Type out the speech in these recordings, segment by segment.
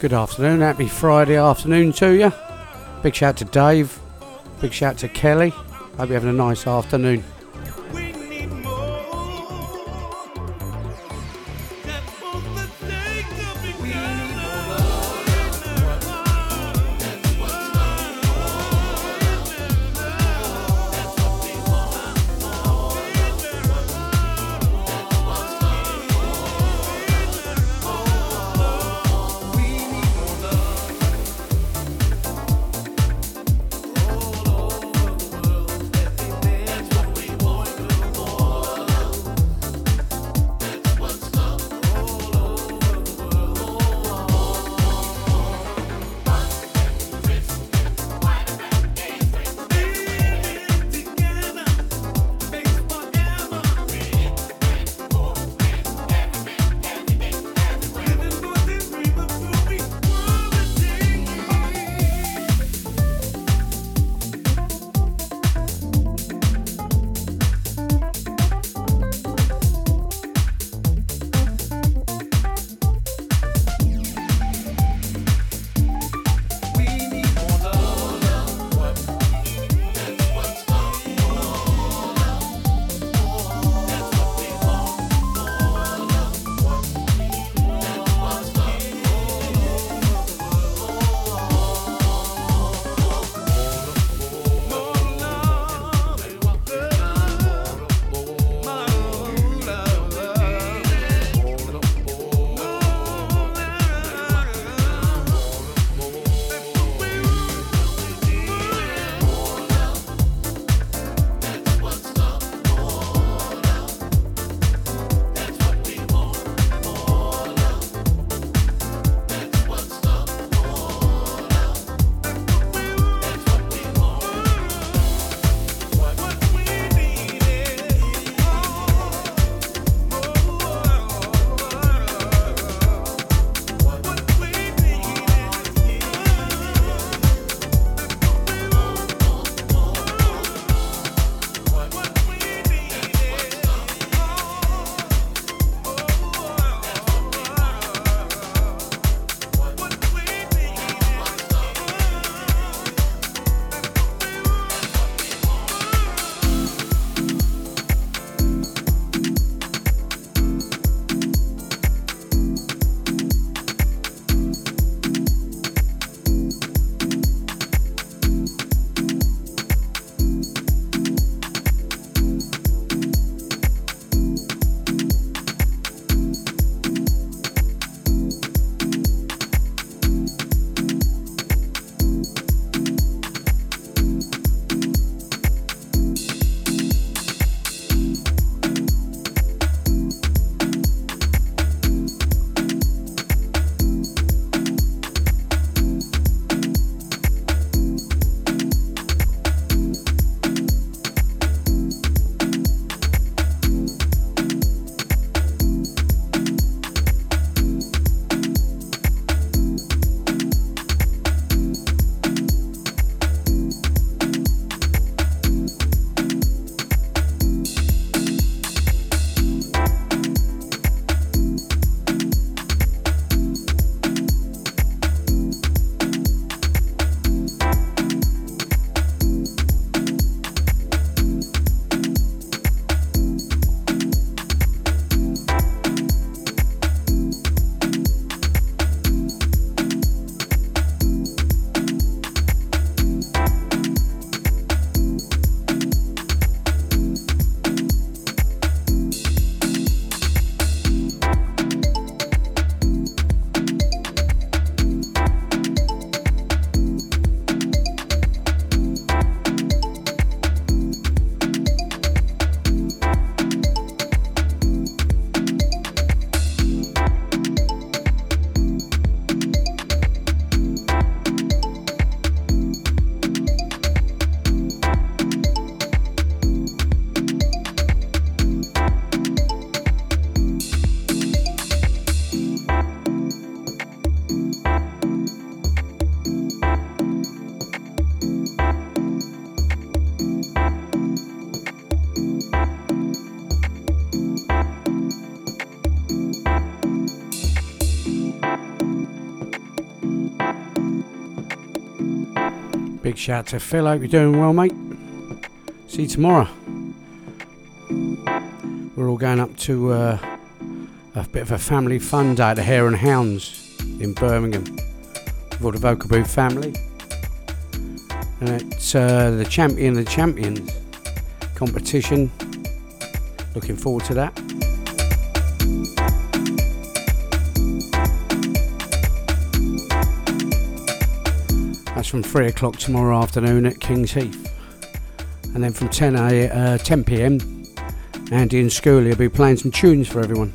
Good afternoon. Happy Friday afternoon to you. Big shout to Dave. Big shout to Kelly. Hope you're having a nice afternoon. Shout to Phil. Hope you're doing well, mate. See you tomorrow. We're all going up to uh, a bit of a family fun day at the Hare and Hounds in Birmingham with all the Vocal Booth family. And it's uh, the champion of the champions competition. Looking forward to that. That's from 3 o'clock tomorrow afternoon at King's Heath. And then from 10, a, uh, 10 pm, Andy and Schooley will be playing some tunes for everyone.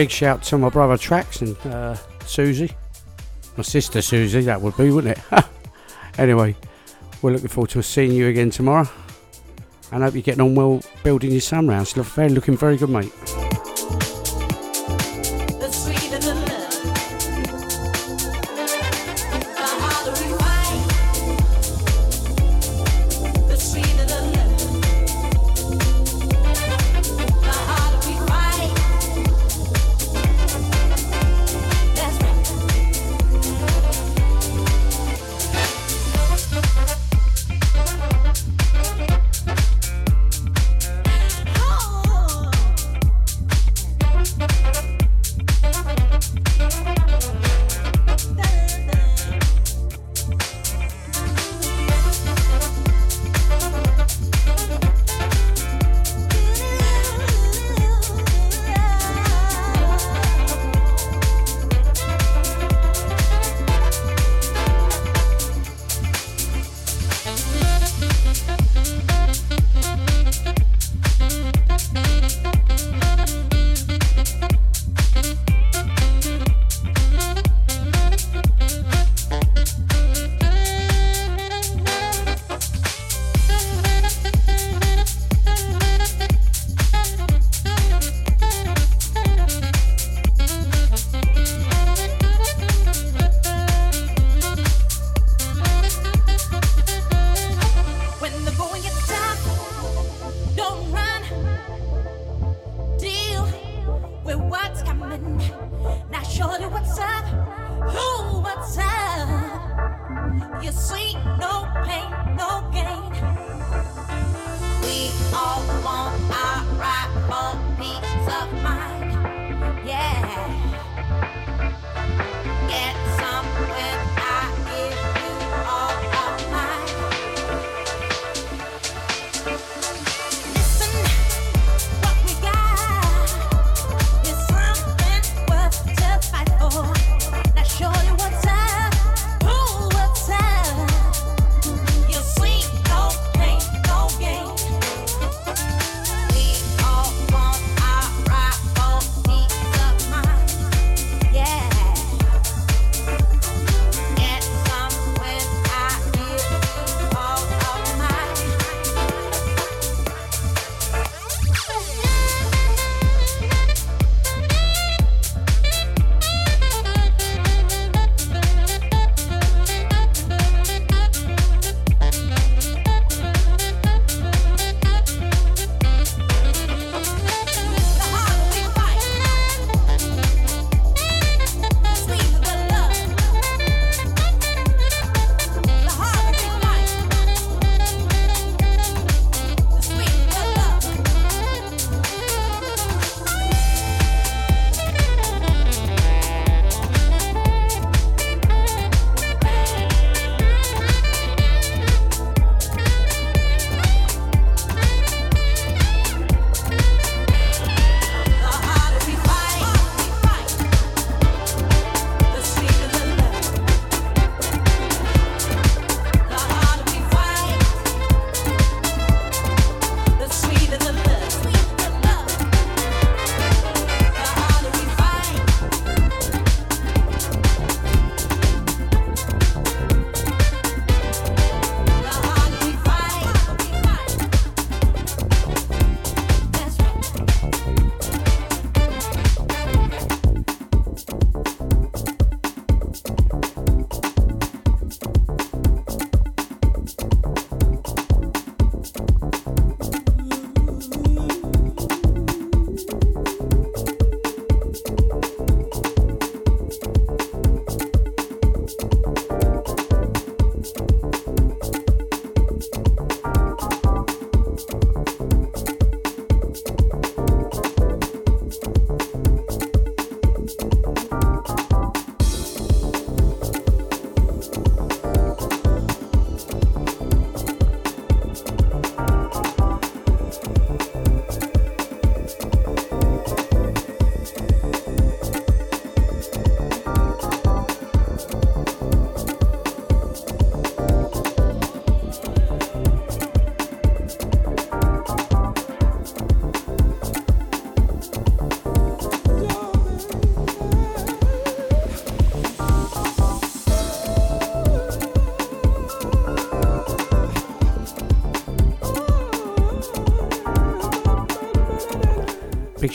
Big shout to my brother Trax and uh, Susie. My sister Susie, that would be, wouldn't it? anyway, we're looking forward to seeing you again tomorrow. And I hope you're getting on well building your sunrounds. Look very, looking very good, mate.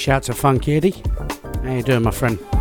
Shout to Funky Eddie. How you doing, my friend?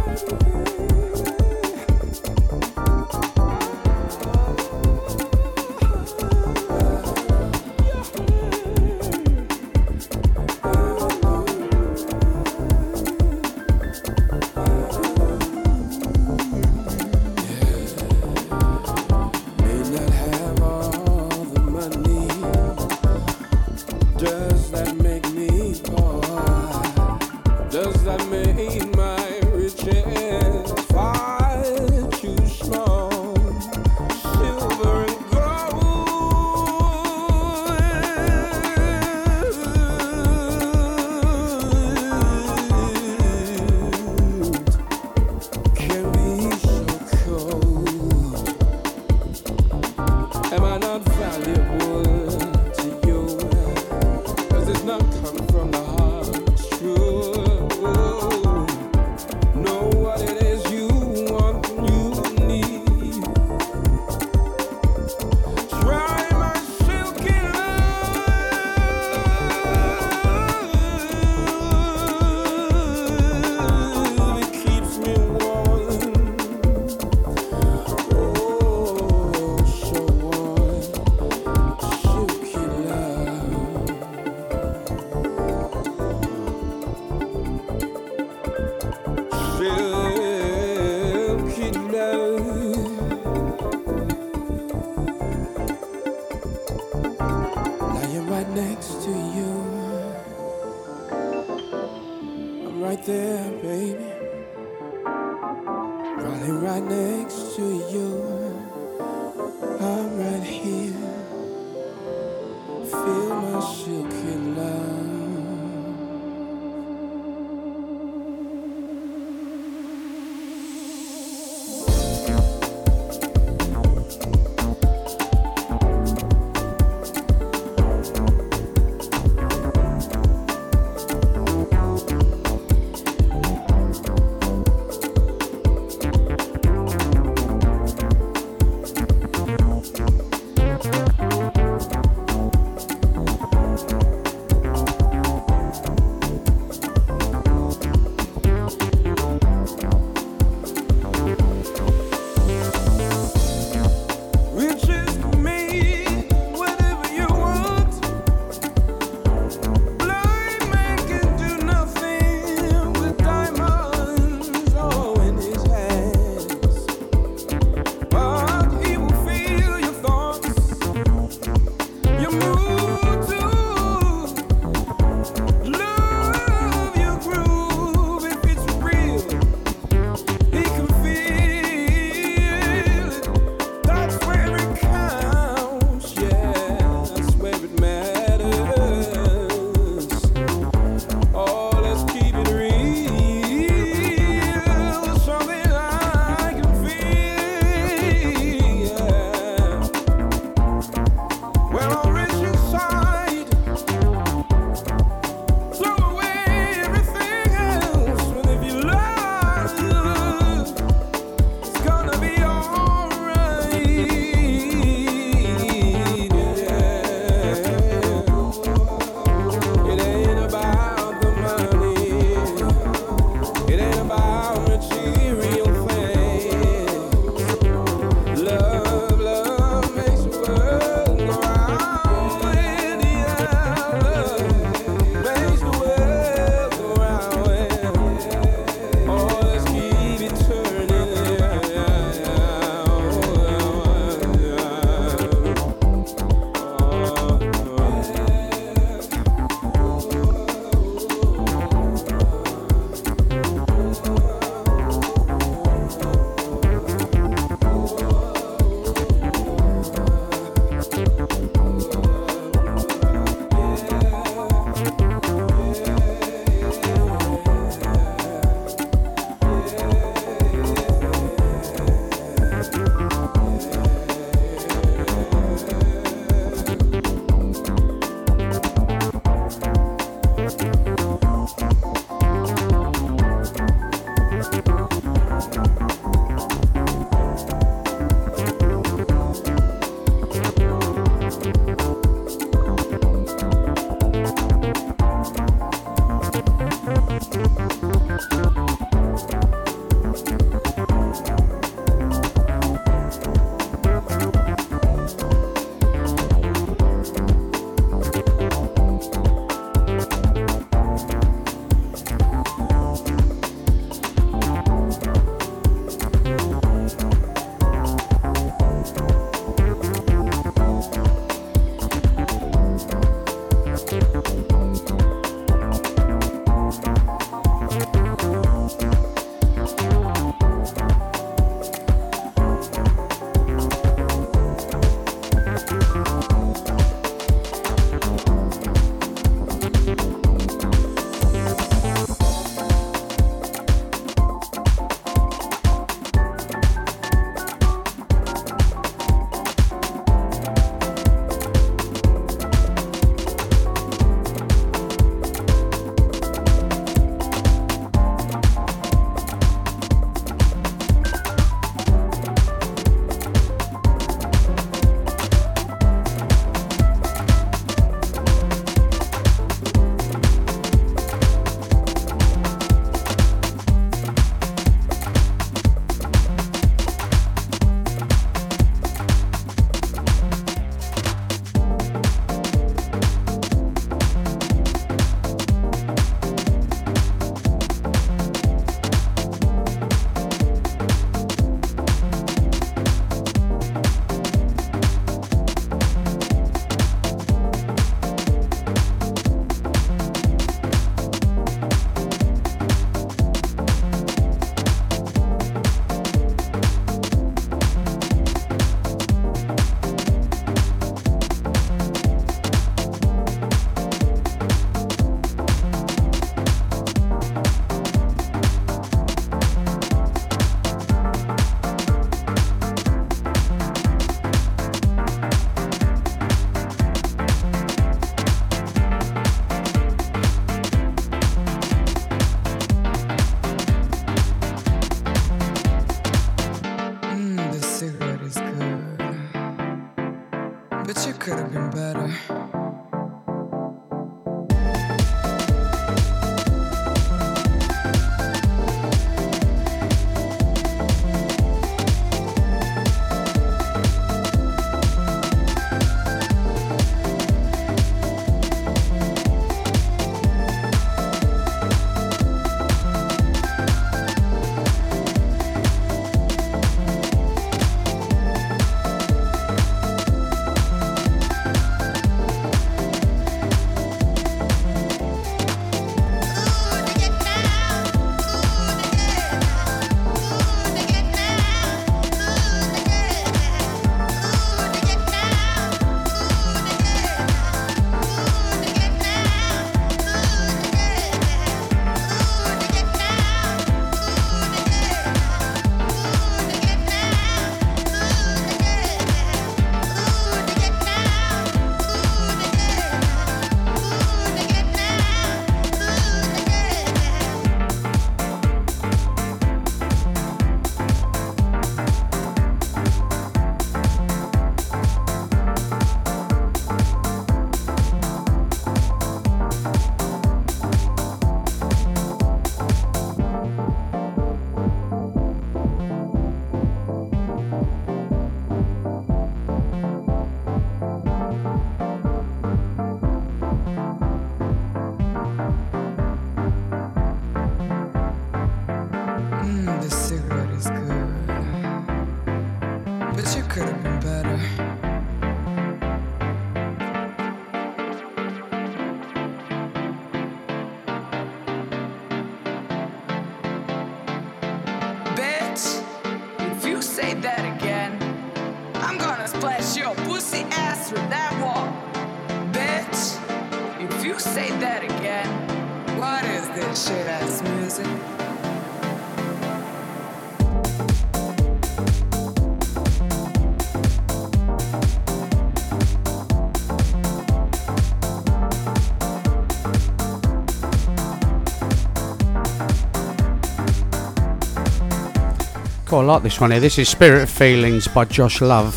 Quite like this one here. This is Spirit of Feelings by Josh Love.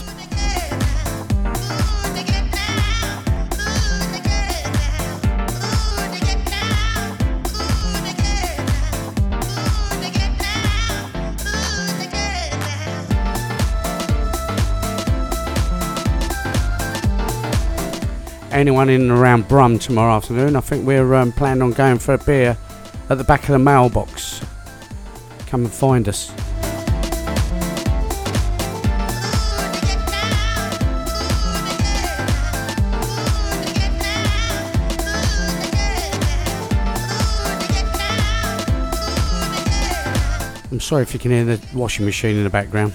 anyone in and around Brum tomorrow afternoon, I think we're um, planning on going for a beer at the back of the mailbox. Come and find us. Sorry if you can hear the washing machine in the background.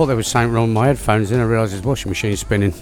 Thought there was something wrong with my headphones, then I realised his washing machine spinning.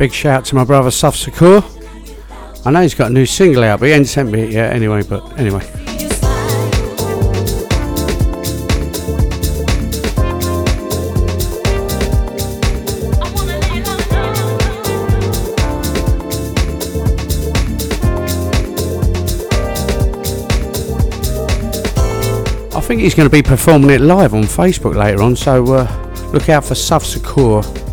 Big shout to my brother Suf Sakur. I know he's got a new single out, but he ain't sent me it yet anyway, but anyway. I think he's going to be performing it live on Facebook later on, so uh, look out for Suf Sakur.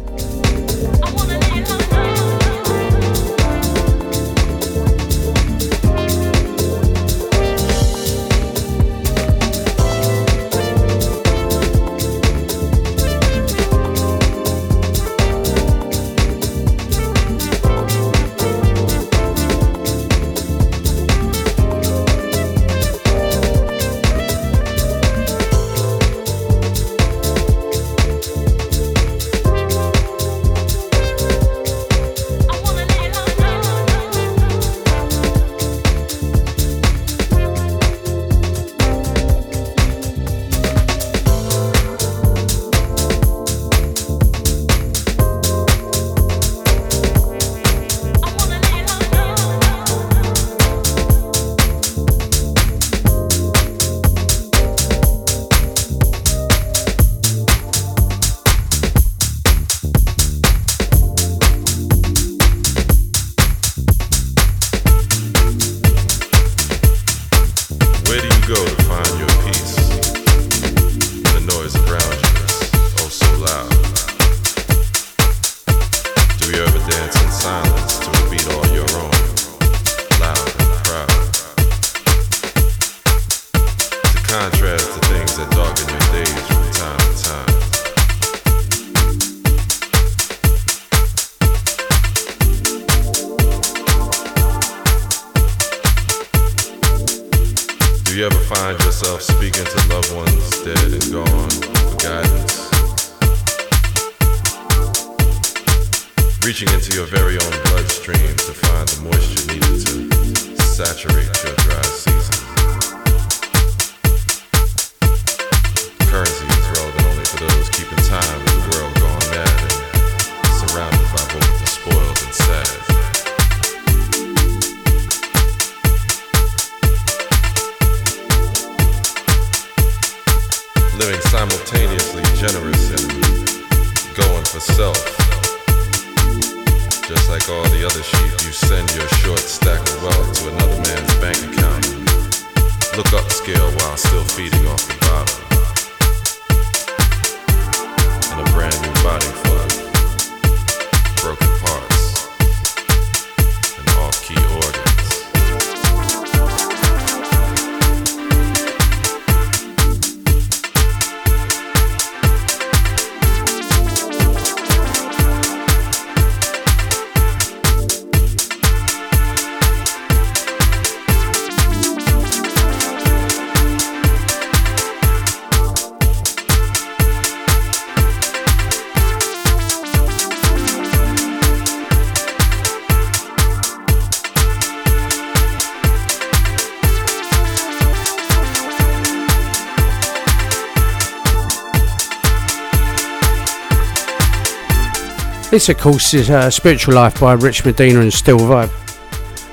This, of course, is uh, Spiritual Life by Rich Medina and Steal Vybe.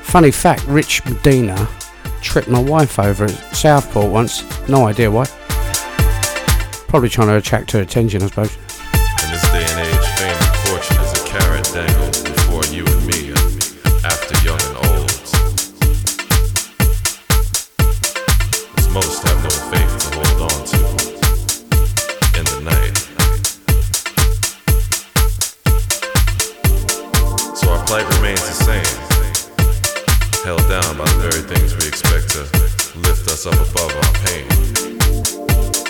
Funny fact Rich Medina tripped my wife over at Southport once. No idea why. Probably trying to attract her attention, I suppose. In this day and age, fame and fortune is a carrot dangled before you and me, after young and old. As most have no faith to hold on to remains the same. Held down by the very things we expect to lift us up above our pain.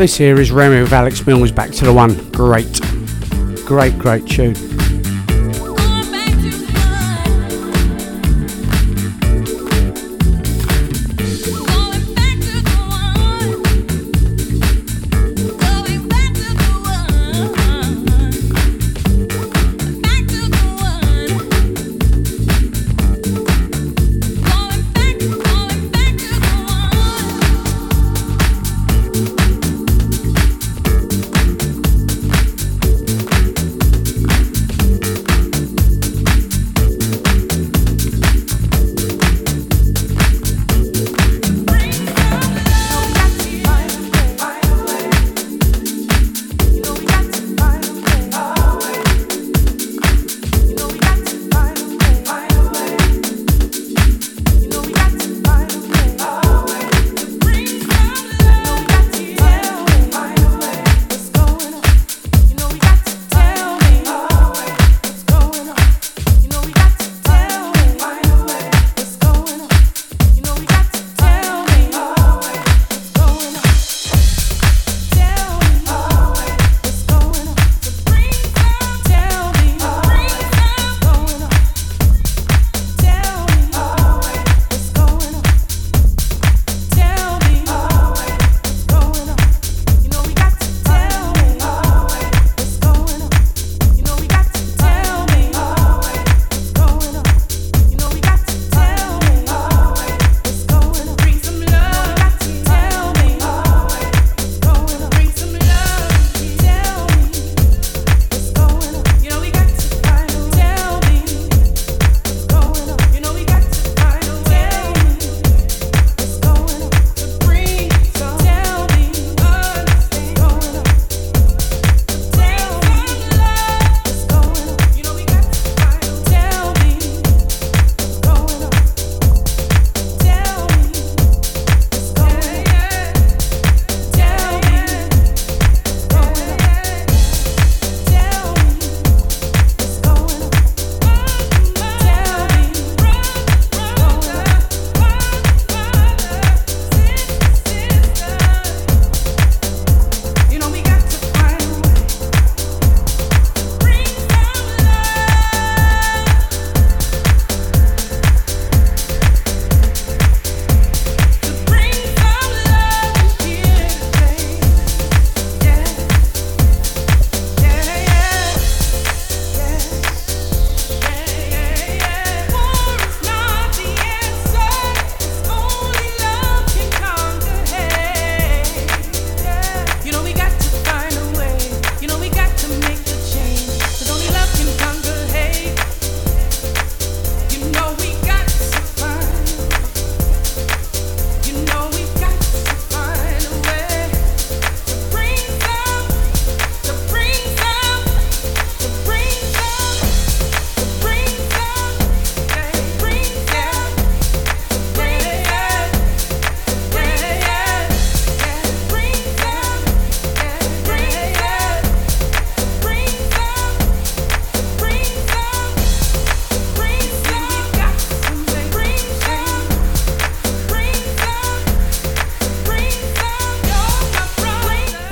This here is Remy with Alex Mills, Back to the One. Great, great, great tune.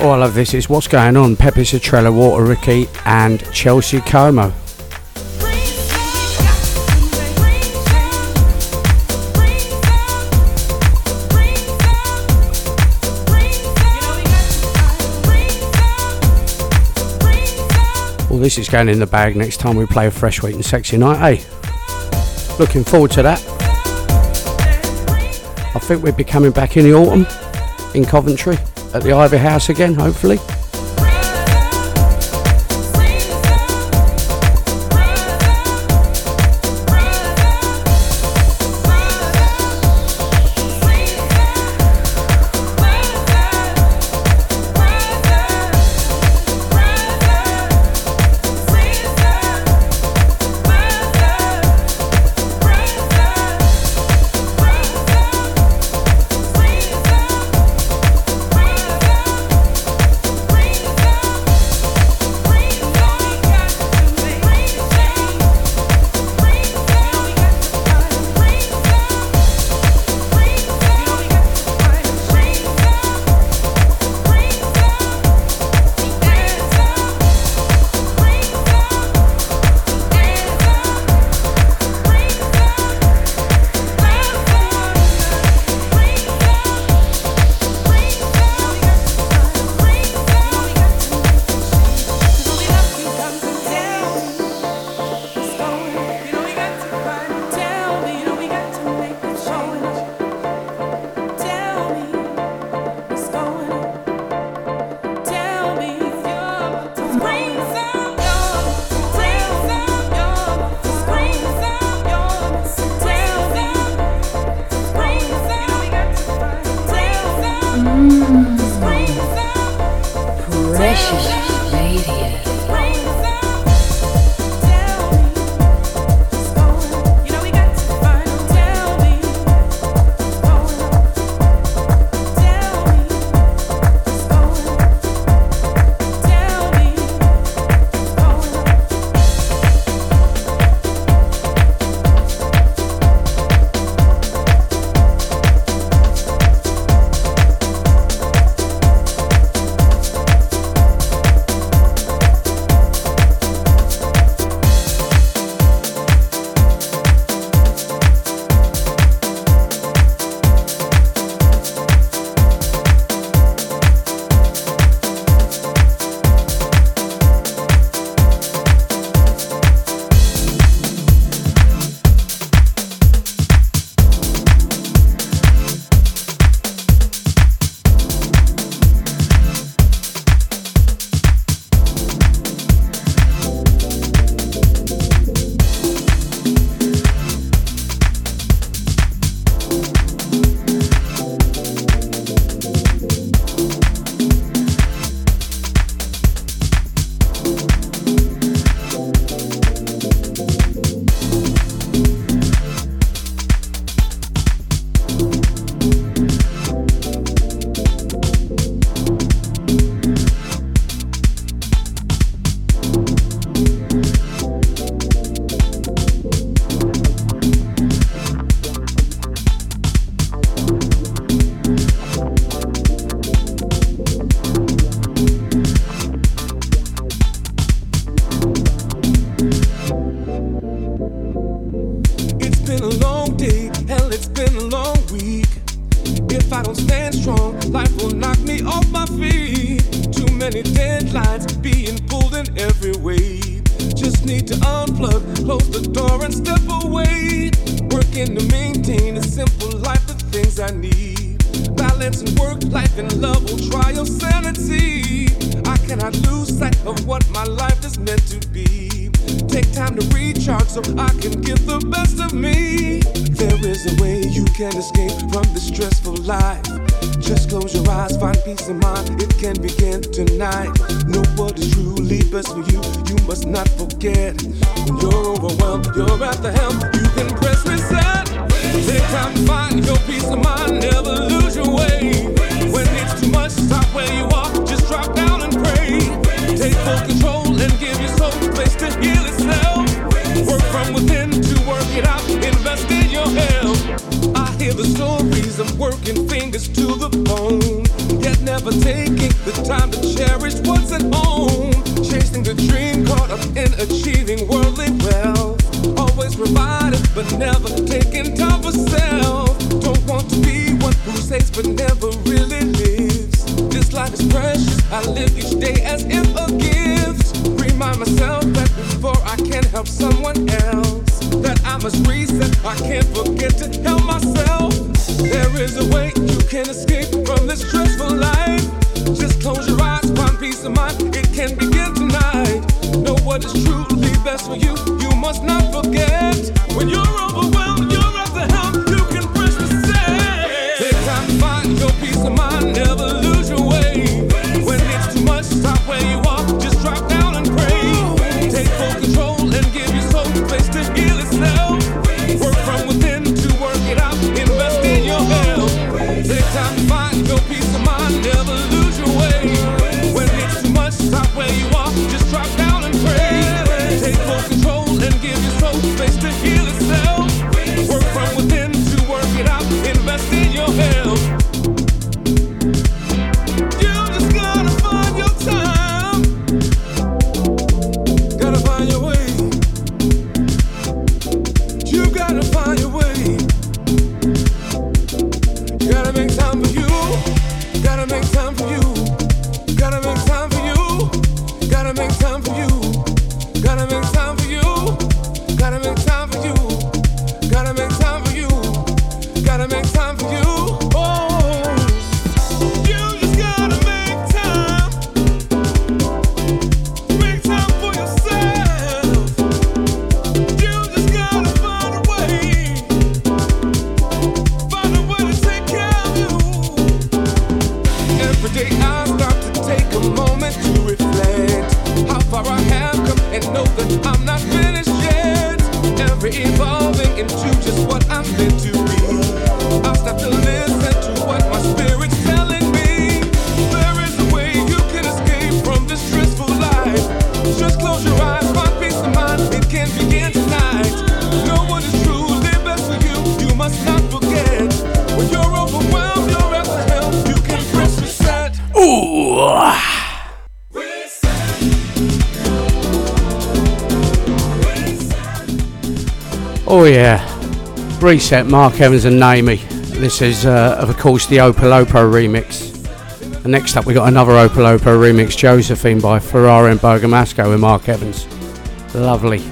Oh, I love this. It's What's Going On. Peppe Citrella, Walter Ricci, and Chelsea Como. Well, this is going in the bag next time we play a Fresh Wheat and Sexy Night, eh? Looking forward to that. I think we'll be coming back in the autumn in Coventry at the Ivy House again, hopefully. to reflect how far I have come and know that I'm not finished yet. Evolving into just what I'm meant to Oh yeah, reset Marc Evans and Naomi. This is, uh, of course, the Opolopo remix. And next up, we got another Opolopo remix, Josephine by Ferrari and Bergamasco and Marc Evans. Lovely.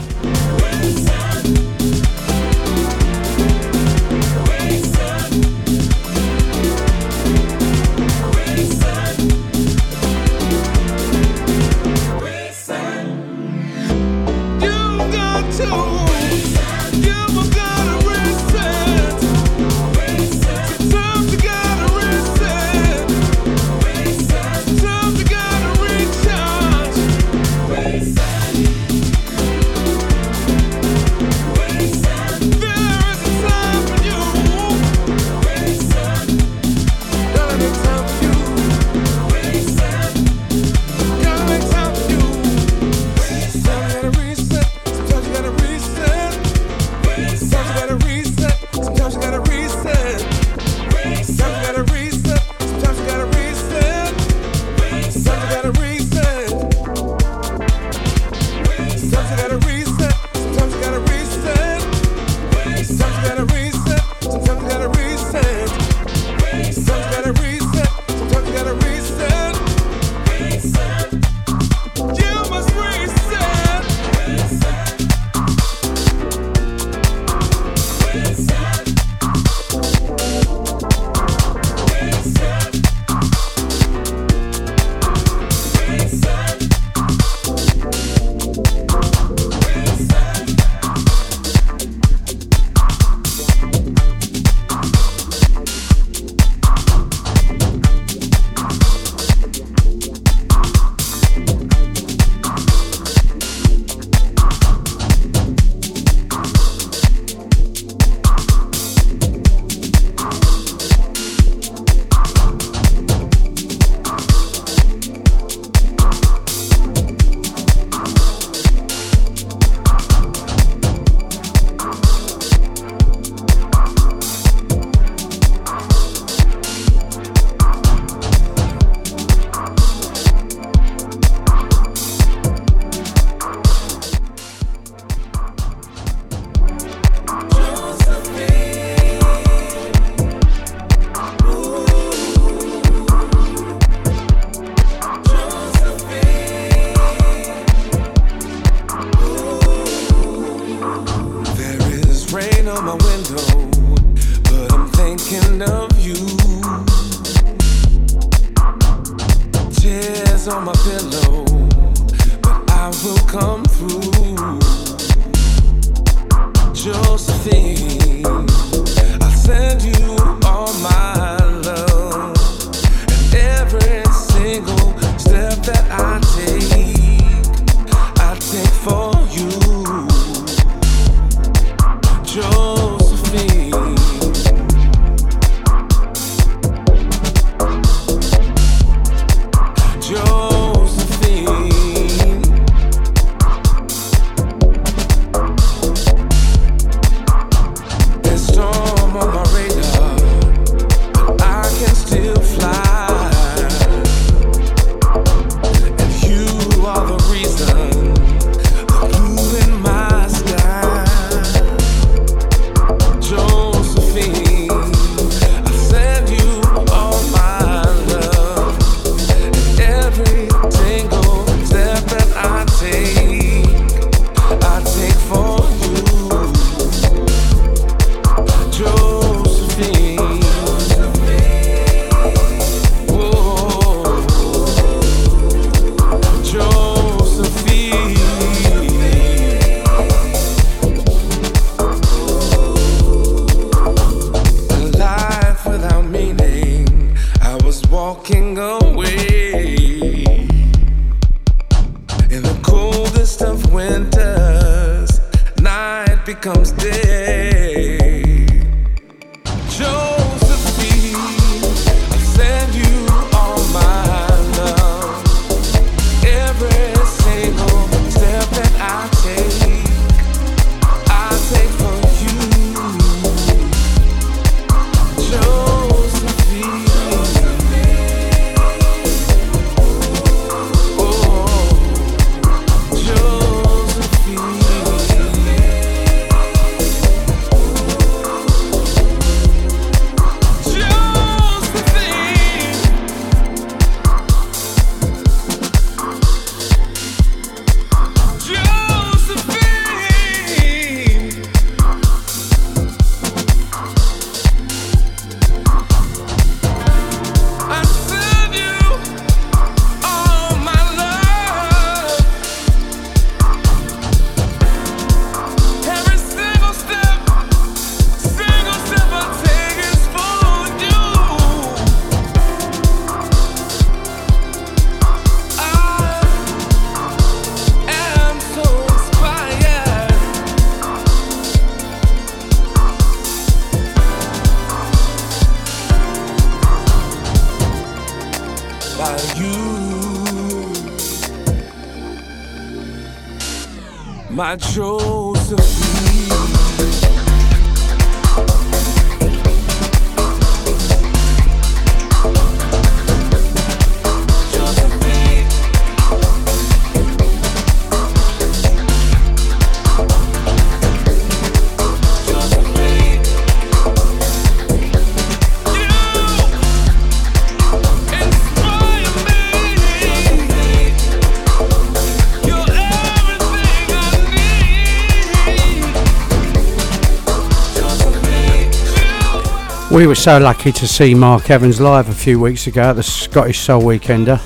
We were so lucky to see Marc Evans live a few weeks ago at the Scottish Soul Weekender,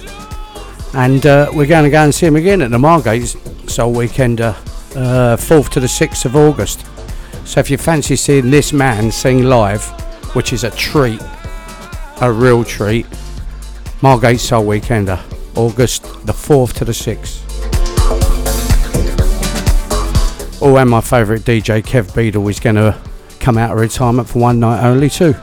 and uh, we're going to go and see him again at the Margate Soul Weekender, uh, 4th to the 6th of August. So if you fancy seeing this man sing live, which is a treat, a real treat, Margate Soul Weekender, August the 4th to the 6th. Oh, and my favourite DJ Kev Beadle is going to come out of retirement for one night only too.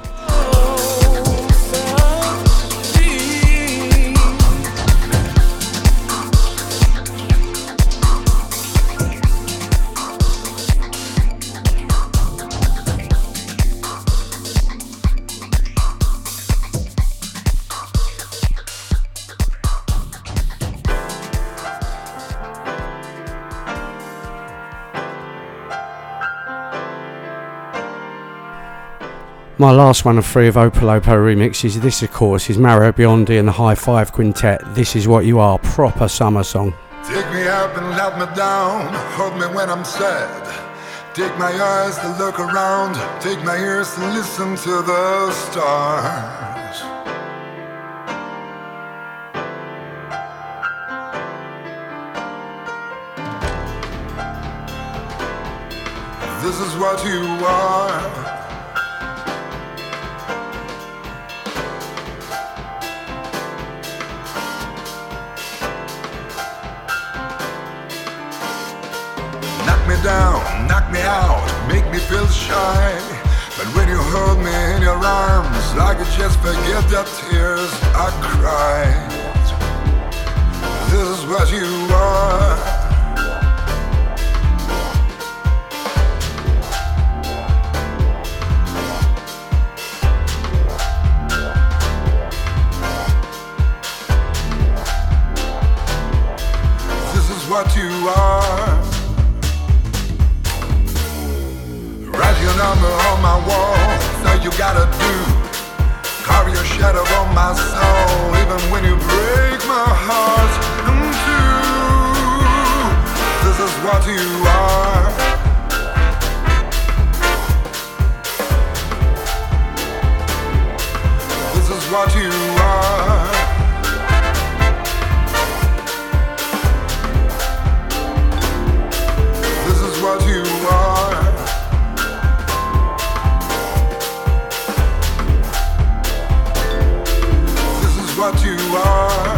My last one of three of Opolopo remixes, this of course is Mario Biondi and the High Five Quintet. This is what you are, proper summer song. Take me up and let me down, hold me when I'm sad. Take my eyes to look around, take my ears to listen to the stars. This is what you are. Down, knock me out, make me feel shy. But when you hold me in your arms, I could just forget the tears I cried. This is what you are. This is what you are. Number on my wall. All you gotta do, carve your shadow on my soul. Even when you break my heart in two, this is what you are. This is what you are. You are.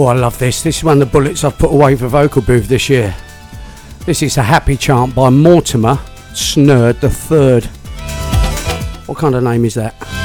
Oh, I love this. This is one of the bullets I've put away for Vocal Booth this year. This is a happy chant by Mortimer Snerd the Third. What kind of name is that?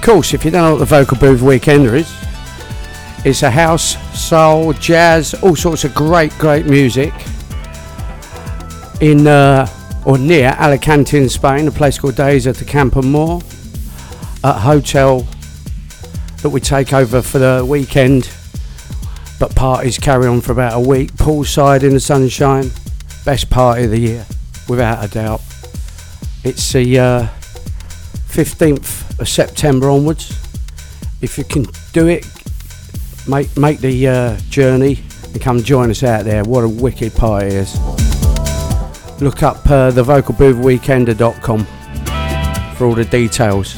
Course, if you don't know what the Vocal Booth Weekender is, it's a house, soul, jazz, all sorts of great, great music in uh, or near Alicante in Spain, a place called Days at the Camp a hotel that we take over for the weekend, but parties carry on for about a week. Poolside in the sunshine, best party of the year, without a doubt. It's the uh, 15th of September onwards. If you can do it, make make the uh, journey and come join us out there. What a wicked party it is. Look up uh, the vocalboothweekender.com for all the details.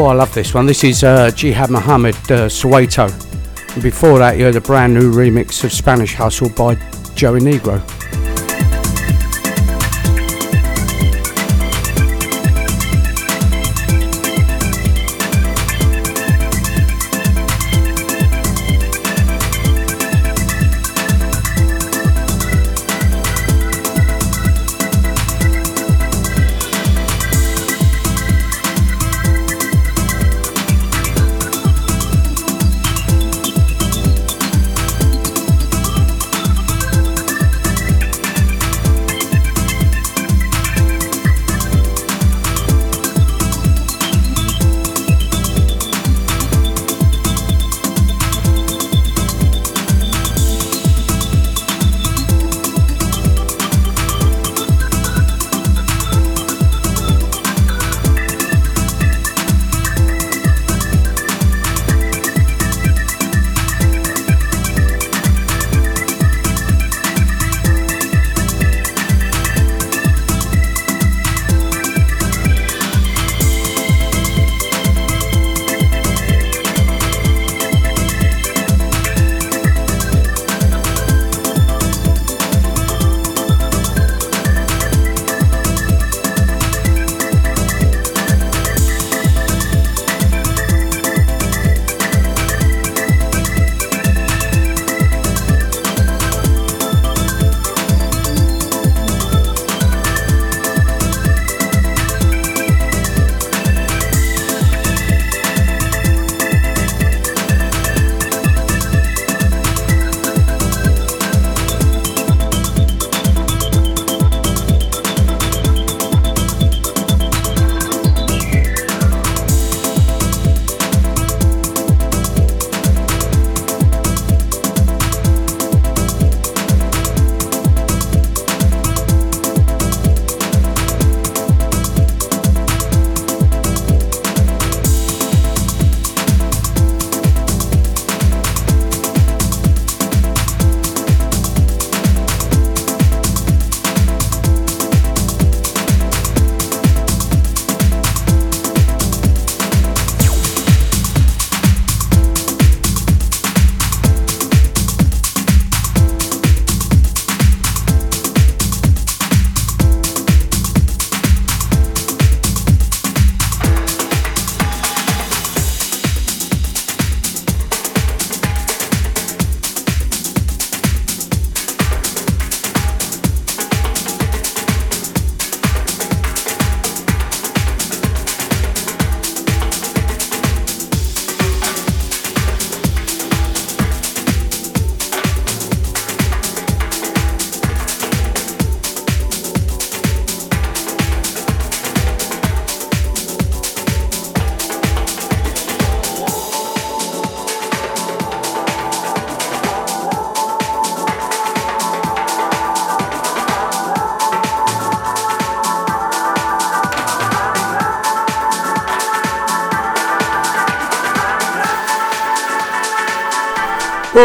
Oh, I love this one. This is uh, Jihad Muhammad uh, Soweto. And before that, you heard a brand new remix of Spanish Hustle by Joey Negro.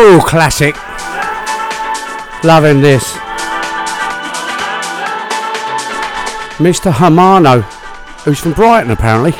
Oh, classic. Loving this. Mr. Hermano, who's from Brighton apparently.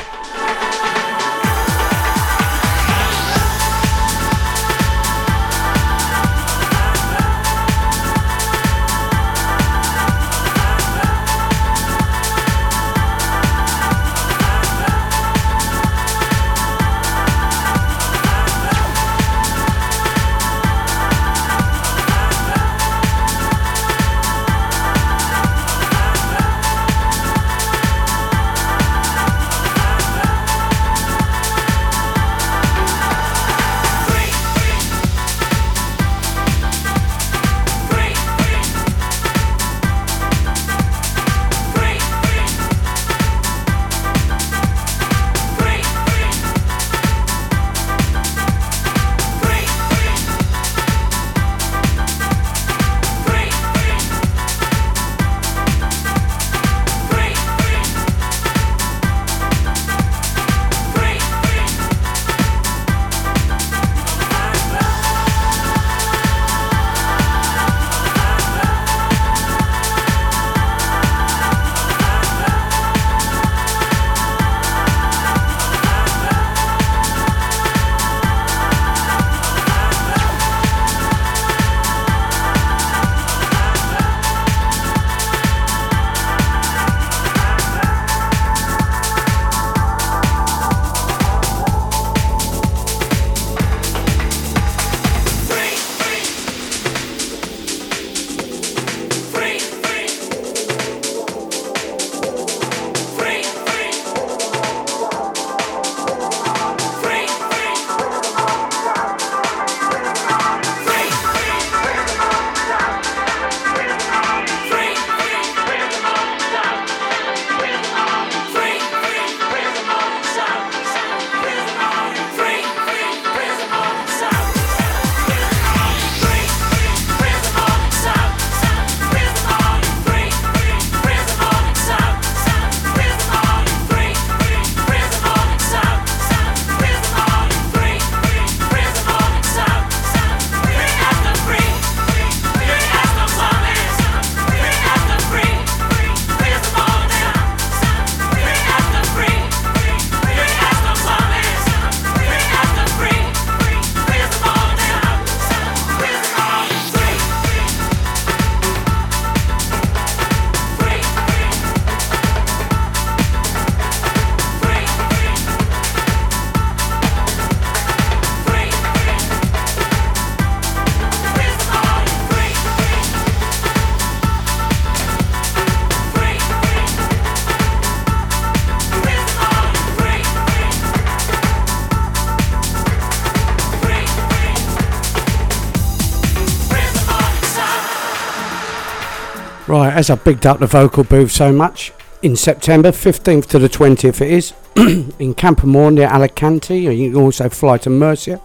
As I bigged up the vocal booth so much, in September, 15th to the 20th it is, in Campoamor near Alicante, you can also fly to Murcia.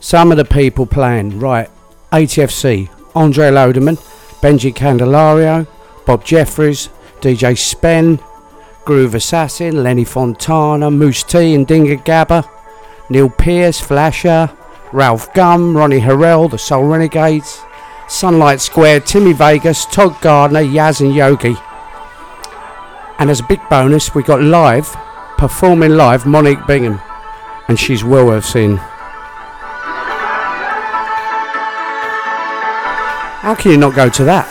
Some of the people playing, right, ATFC, Andre Lodemann, Benji Candelario, Bob Jeffries, DJ Spen, Groove Assassin, Lenny Fontana, Moose T and Dinga Gabba, Neil Pierce, Flasher, Ralf Gum, Ronnie Herel, The Soul Renegades, Sunlight Square, Timmy Vegas, Todd Gardner, Yaz and Yogi. And as a big bonus, we got live, performing live, Monique Bingham. And she's well worth seeing. How can you not go to that?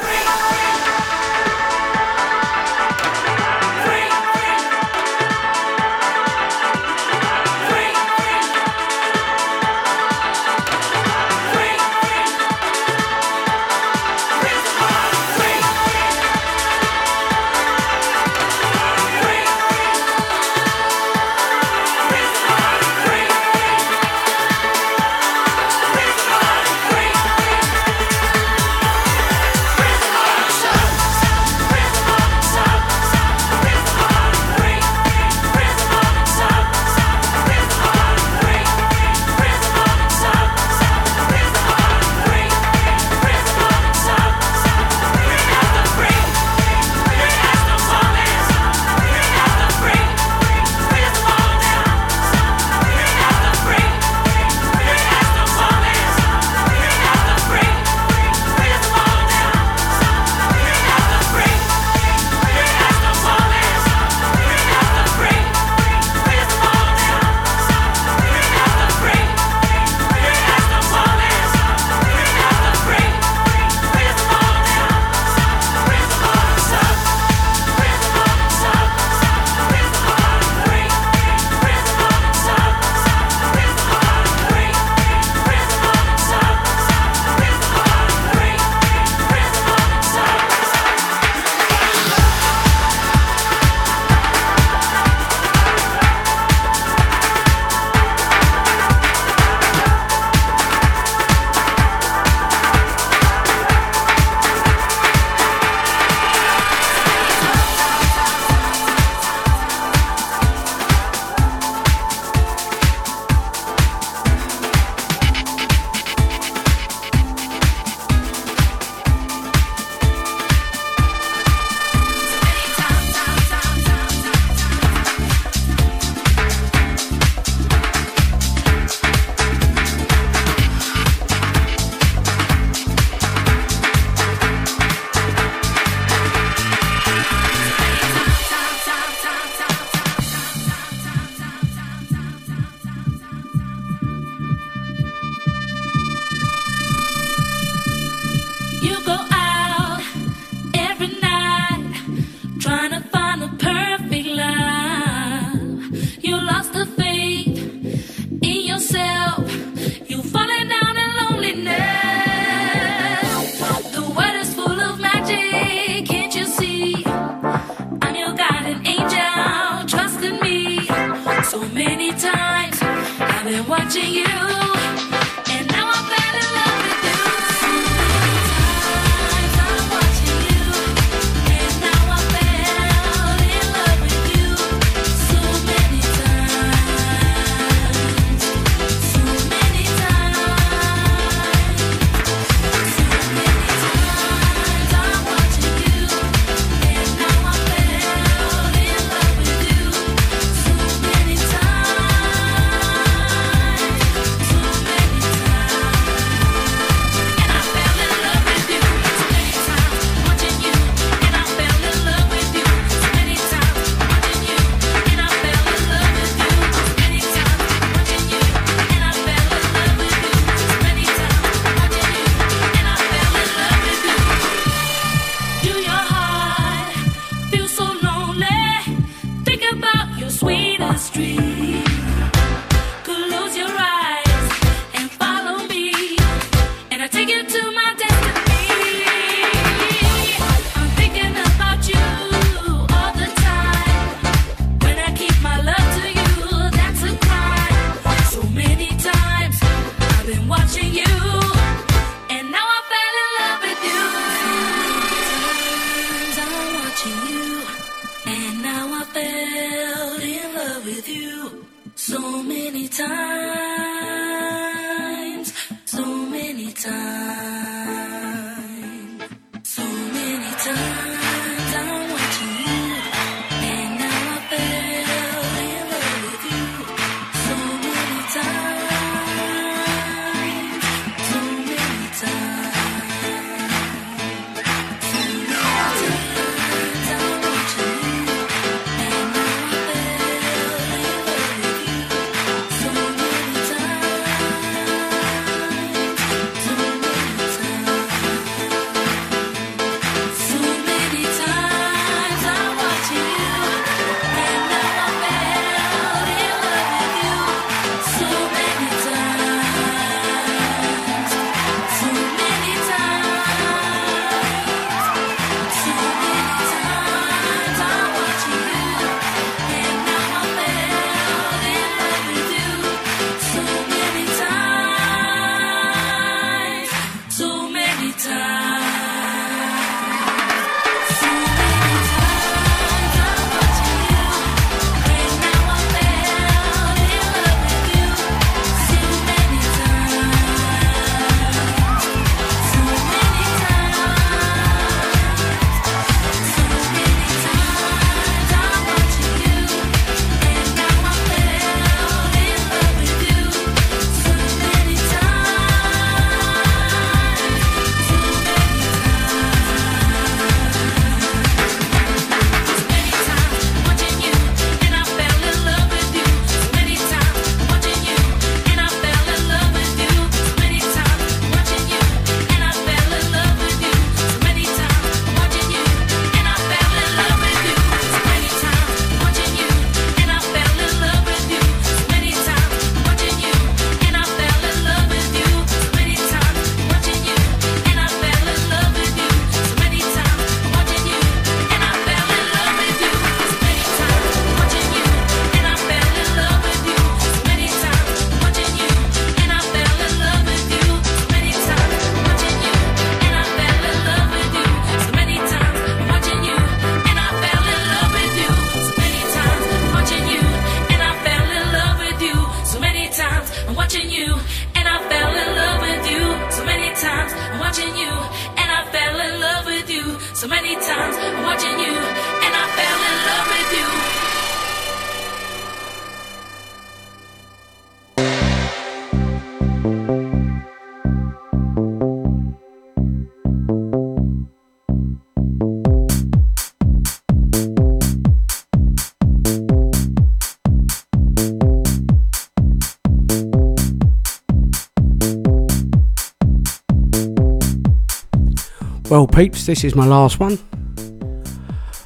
Peeps, this is my last one.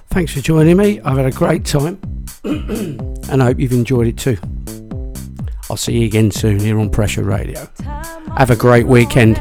Thanks for joining me. I've had a great time and I hope you've enjoyed it too. I'll see you again soon here on Pressure Radio. Have a great weekend.